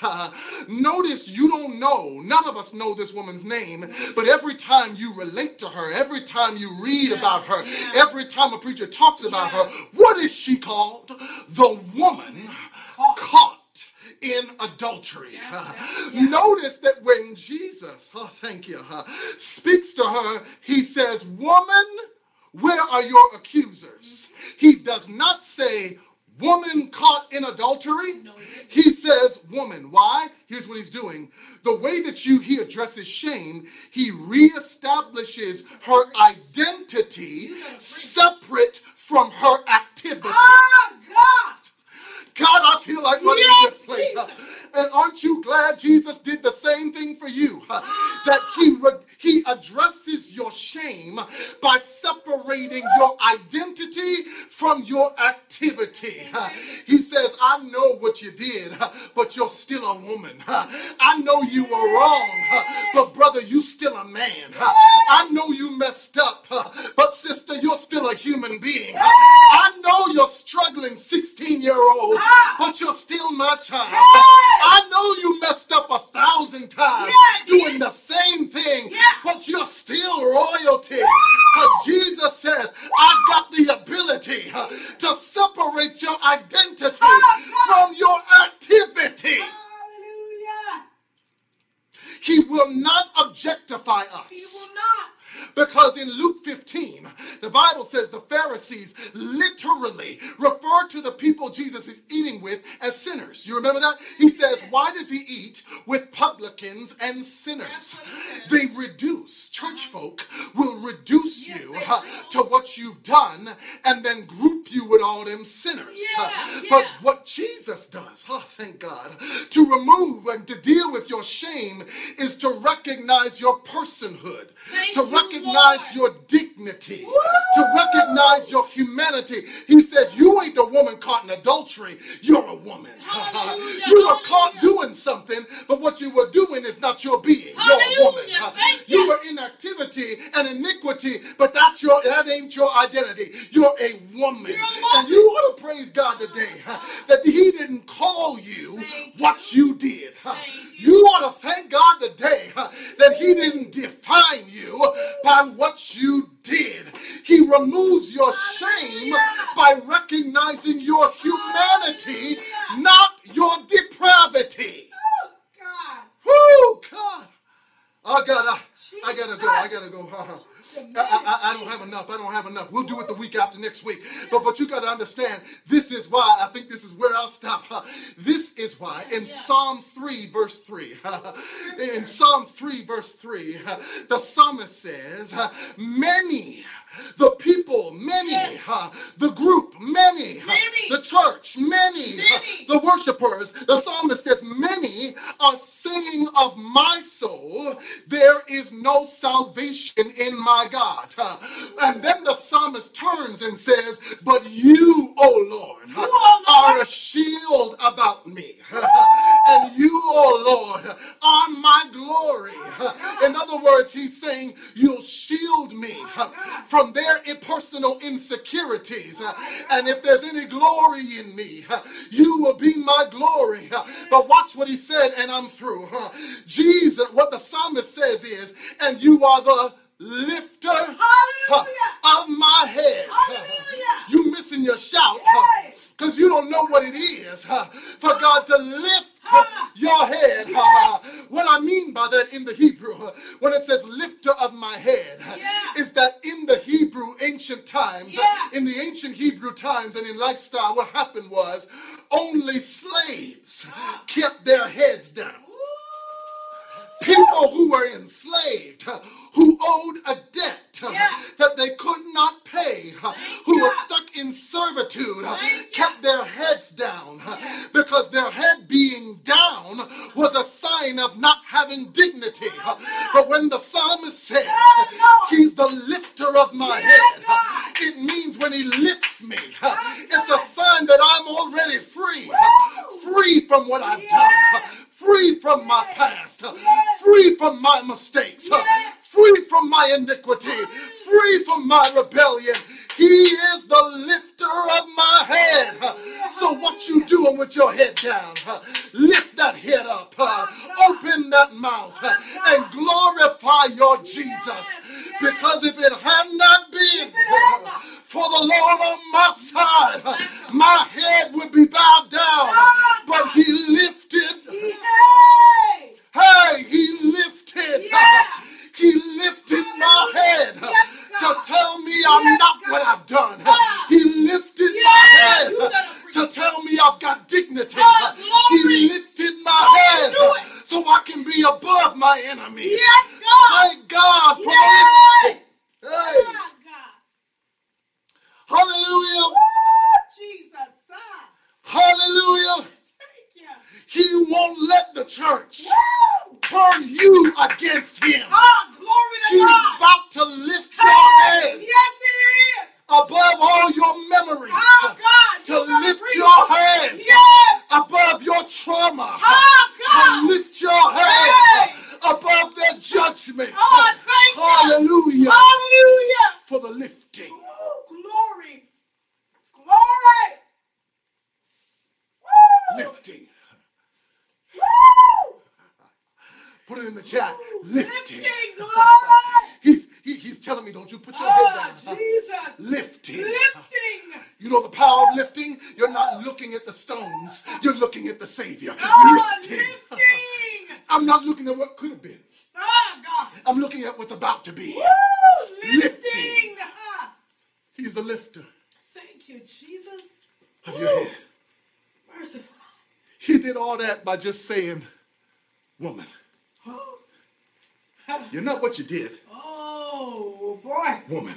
Notice you don't know. None of us know this woman's name, but every time you relate to her, every time you read about her, yeah. every time a preacher talks about Yeah. her, what is she called? The woman Caught. caught in adultery. Yeah, yeah. Notice that when Jesus, oh, thank you, huh, speaks to her, he says, Woman, where are your accusers? He does not say, Woman caught in adultery. He says, Woman. Why? Here's what he's doing. The way that you he addresses shame, he reestablishes her identity separate from her activity. Oh, God. God, I feel like running Yes, this place. Jesus. And aren't you glad Jesus did the same thing for you? That he re- he addresses your shame by separating your identity from your activity. He says, "I know what you did, but you're still a woman. I know you were wrong, but brother, you're still a man. I know you messed up, but sister, you're still a human being. I know you're struggling 16 year old, but you're still my child. I know you messed up a thousand times Yeah, doing the same thing, Yeah. but you're still royalty. Because Jesus says, I've got the ability uh, to separate your identity Oh, from your activity. Hallelujah. He will not objectify us. He will not. Because in Luke 15, the Bible says the Pharisees literally refer to the people Jesus is eating with as sinners. You remember that? He says, Why does he eat with publicans and sinners? That's what he said. They reduce, church folk will reduce you uh, to what you've done and then group you with all them sinners. Uh. But what Jesus does, oh, thank God, to remove and to deal with your shame is to recognize your personhood, to you, recognize your dignity, to recognize your humanity. He says, You ain't the woman caught in adultery, you're a woman. You were caught doing something, but what you were doing is not your being. You're a woman. You. were in activity and iniquity, but that's your that ain't your identity. You're a woman. You're a And you ought to praise God today huh, that He didn't call you Thank what you did. huh. Thank You ought to thank God today huh, that He didn't define you by what you did. He removes your shame by recognizing your humanity, not your depravity. Oh, God. Whoo, God. Oh, God, I, I gotta go. I gotta go. I, I, I don't have enough. I don't have enough. We'll do it the week after next week. But but you got to understand. This is why I think this is where I'll stop. This is why in Psalm three verse three, in Psalm three verse three, the psalmist says, "Many." The people, many, Yes. uh, the group, many, Many. the church, many, Many. the worshipers. The psalmist says, Many are saying of my soul, there is no salvation in my God. Uh, And then the psalmist turns and says, But you, O Lord, You, are a shield about me. And you, O Lord, are my glory. In other words, he's saying, You'll shield me from their impersonal insecurities. And if there's any glory in me, you will be my glory. But watch what he said, and I'm through. Jesus, what the psalmist says is, And you are the lifter Hallelujah. of my head. Hallelujah. You missing your shout Yay. Because you don't know what it is huh, for God to lift your head. huh. What I mean by that in the Hebrew, when it says lifter of my head, Yeah. is that in the Hebrew ancient times, Yeah. in the ancient Hebrew times and in lifestyle, what happened was only slaves Ah. kept their heads down. People who were enslaved, who owed a debt Yeah. that they could not pay, Thank who you. were stuck in servitude, Thank kept their heads down Yeah. because their head being down was a sign of not having dignity. Oh, God. But when the psalmist says, oh, Lord. He's the lifter of my Yeah, head, God. it means when He lifts me, Yeah, oh, it's a sign that I'm already free, Woo. free from what I've done, free from my past, free from my mistakes. Free from my iniquity, free from my rebellion. He is the lifter of my head. So what you doing with your head down? Lift that head up, open that mouth, and glorify your Jesus. Because if it had not been for the Lord on my side, my head would be bowed down. But he lifted Hey, he lifted. He lifted my head to tell me I'm not what I've done. Ah. He lifted my head you better preach. to tell me I've got dignity. Ah. He lifted my head so I can be above my enemies. Thank God for the lifting. Hey, Ah, hallelujah. Jesus. Ah, Hallelujah. He won't let the church Woo. turn you against him. Ah, glory to He's God. about to lift your Hey, head. yes, above all your memories, Oh, God. to you better lift preach. your hands Yes. above your trauma, Oh, to God. lift your hands Hey. above their judgment. Oh, thank you. Hallelujah Hallelujah. for the lifting. Oh, glory. Glory. Woo. Lifting. Woo. Put it in the chat. Lifting. Lifting. Glory. He's he, he's telling me, don't you put your head Oh, down. Jesus. Lifting. Lifting. You know the power of lifting? You're not looking at the stones. You're looking at the Savior. Oh, Lifting. lifting. I'm not looking at what could have been. Oh, God. I'm looking at what's about to be. Woo. Lifting. Lifting. Ah, He's the lifter Thank you, Jesus. of your head. Merciful. He did all that by just saying, Woman, you're not what you did, Oh, boy. woman.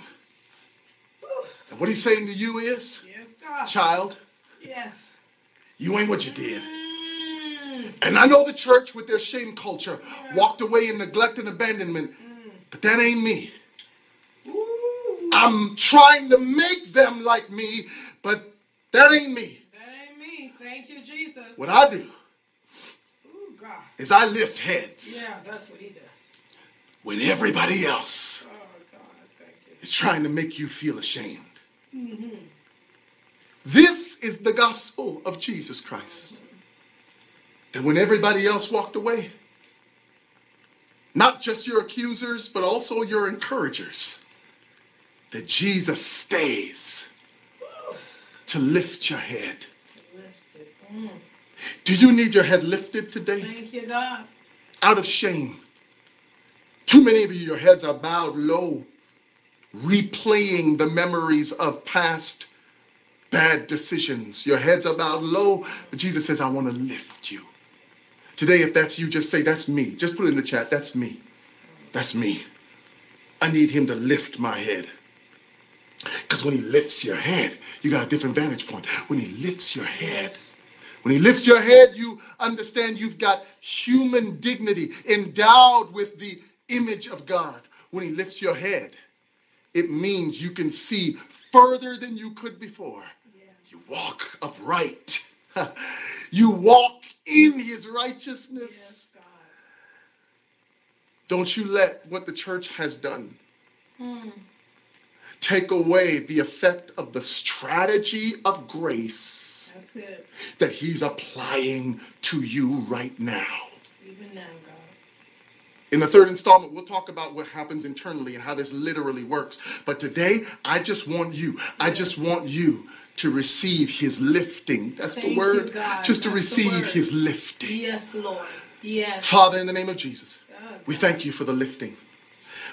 And what he's saying to you is, Yes, God. Child, Yes. you ain't what you did. Mm. And I know the church with their shame culture walked away in neglect and abandonment, but that ain't me. Ooh. I'm trying to make them like me, but that ain't me. That ain't me. Thank you, Jesus. What I do. Is I lift heads Yeah, that's what he does. when everybody else Oh, God. Is trying to make you feel ashamed. Mm-hmm. This is the gospel of Jesus Christ. Mm-hmm. That when everybody else walked away, not just your accusers, but also your encouragers, that Jesus stays to lift your head. Mm. Do you need your head lifted today? Thank you, God. Out of shame, Too many of you, your heads are bowed low, replaying the memories of past bad decisions. Your heads are bowed low, but Jesus says, I want to lift you. Today, if that's you, just say, That's me. Just put it in the chat. That's me. That's me. I need him to lift my head. Because when he lifts your head, you got a different vantage point. When he lifts your head, when he lifts your head, you understand you've got human dignity endowed with the image of God. When he lifts your head, it means you can see further than you could before. You walk upright. you walk in his righteousness. Yes. Don't you let what the church has done Mm. Take away the effect of the strategy of grace that he's applying to you right now. Even now, God. In the third installment, we'll talk about what happens internally and how this literally works. But today, I just want you, I just want you to receive his lifting. That's Thank the you, word. God. Just to That's the receive his lifting. Yes, Lord. Yes. Father, in the name of Jesus, God, we God. thank you for the lifting.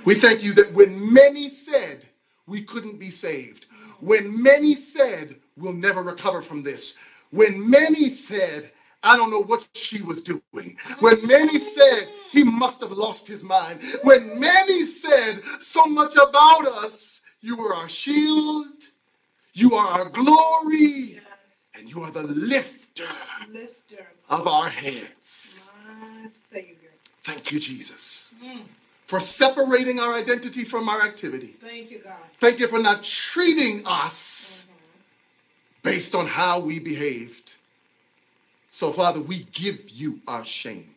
We thank you that when many said we couldn't be saved, when many said we'll never recover from this, when many said, I don't know what she was doing, when many said he must have lost his mind, when many said so much about us, you were our shield, you are our glory, and you are the lifter Lifter. of our heads. Thank you, Jesus, Mm. For separating our identity from our activity. Thank you, God. Thank you for not treating us mm-hmm. based on how we behaved. So, Father, we give you our shame.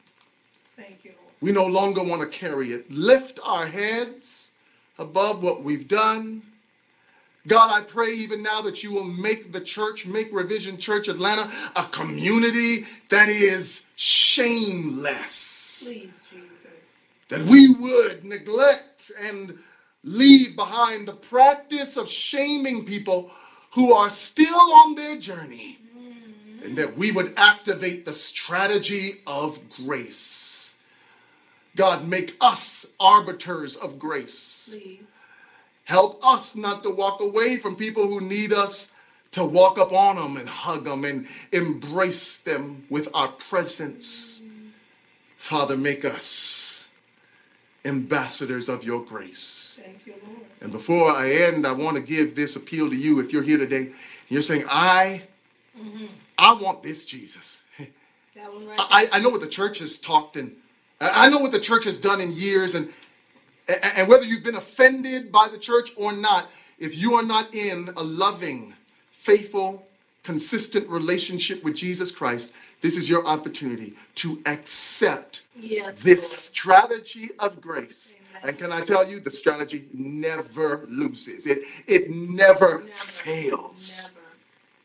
Thank you, Lord. We no longer want to carry it. Lift our heads above what we've done. God, I pray even now that you will make the church, make Revision Church Atlanta a community that is shameless. Please, Jesus. That we would neglect and leave behind the practice of shaming people who are still on their journey, and that we would activate the strategy of grace. God, make us arbiters of grace. Please. Help us not to walk away from people who need us to walk up on them and hug them and embrace them with our presence. Mm. Father, make us ambassadors of your grace. Thank you, Lord. And before I end, I want to give this appeal to you. If you're here today, you're saying, I, mm-hmm. I want this Jesus. That one right I, I know what the church has talked and I know what the church has done in years and and whether you've been offended by the church or not, if you are not in a loving, faithful, consistent relationship with Jesus Christ, this is your opportunity to accept Yes. this Lord. strategy of grace. Amen. And can I tell you, the strategy never loses. It it never, Never. fails. Never.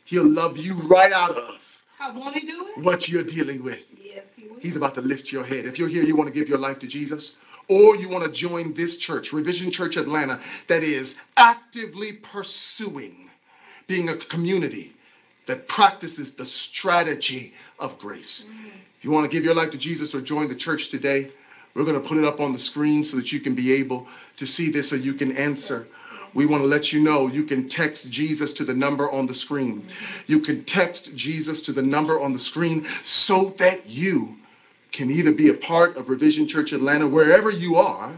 He'll love you right out of How won't do it? what you're dealing with. Yes, he will. He's about to lift your head. If you're here, you want to give your life to Jesus, or you want to join this church, Revision Church Atlanta, that is actively pursuing being a community that practices the strategy of grace. Mm-hmm. If you want to give your life to Jesus or join the church today, we're going to put it up on the screen so that you can be able to see this so you can answer. We want to let you know you can text Jesus to the number on the screen. Mm-hmm. You can text Jesus to the number on the screen so that you can either be a part of Revision Church Atlanta wherever you are,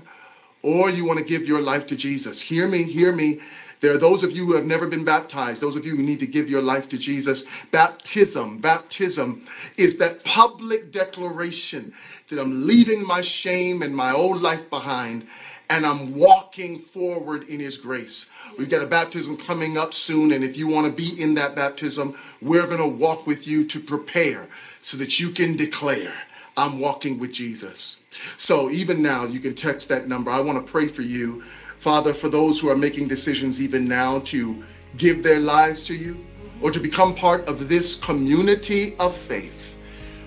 or you want to give your life to Jesus. Hear me, hear me. There are those of you who have never been baptized, those of you who need to give your life to Jesus. Baptism, baptism is that public declaration that I'm leaving my shame and my old life behind and I'm walking forward in his grace. We've got a baptism coming up soon, and if you want to be in that baptism, we're going to walk with you to prepare so that you can declare, I'm walking with Jesus. So even now, you can text that number. I want to pray for you, Father, for those who are making decisions even now to give their lives to you or to become part of this community of faith.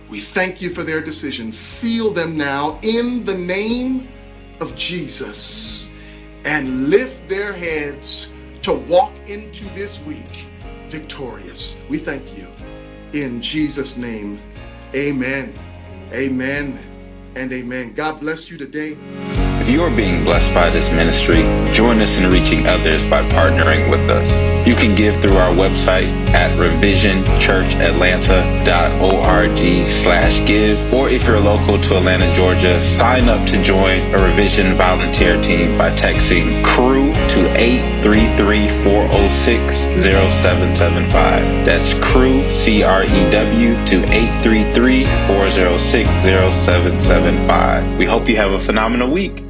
We thank you for their decisions. Seal them now in the name of Jesus and lift their heads to walk into this week victorious. We thank you. In Jesus' name, amen. Amen and amen. God bless you today. If you are being blessed by this ministry, join us in reaching others by partnering with us. You can give through our website at revisionchurchatlanta.org slash give, or if you're local to Atlanta, Georgia, sign up to join a Revision volunteer team by texting CREW to 833-406-0775. That's CREW, C-R-E-W, to 833-406-0775. We hope you have a phenomenal week.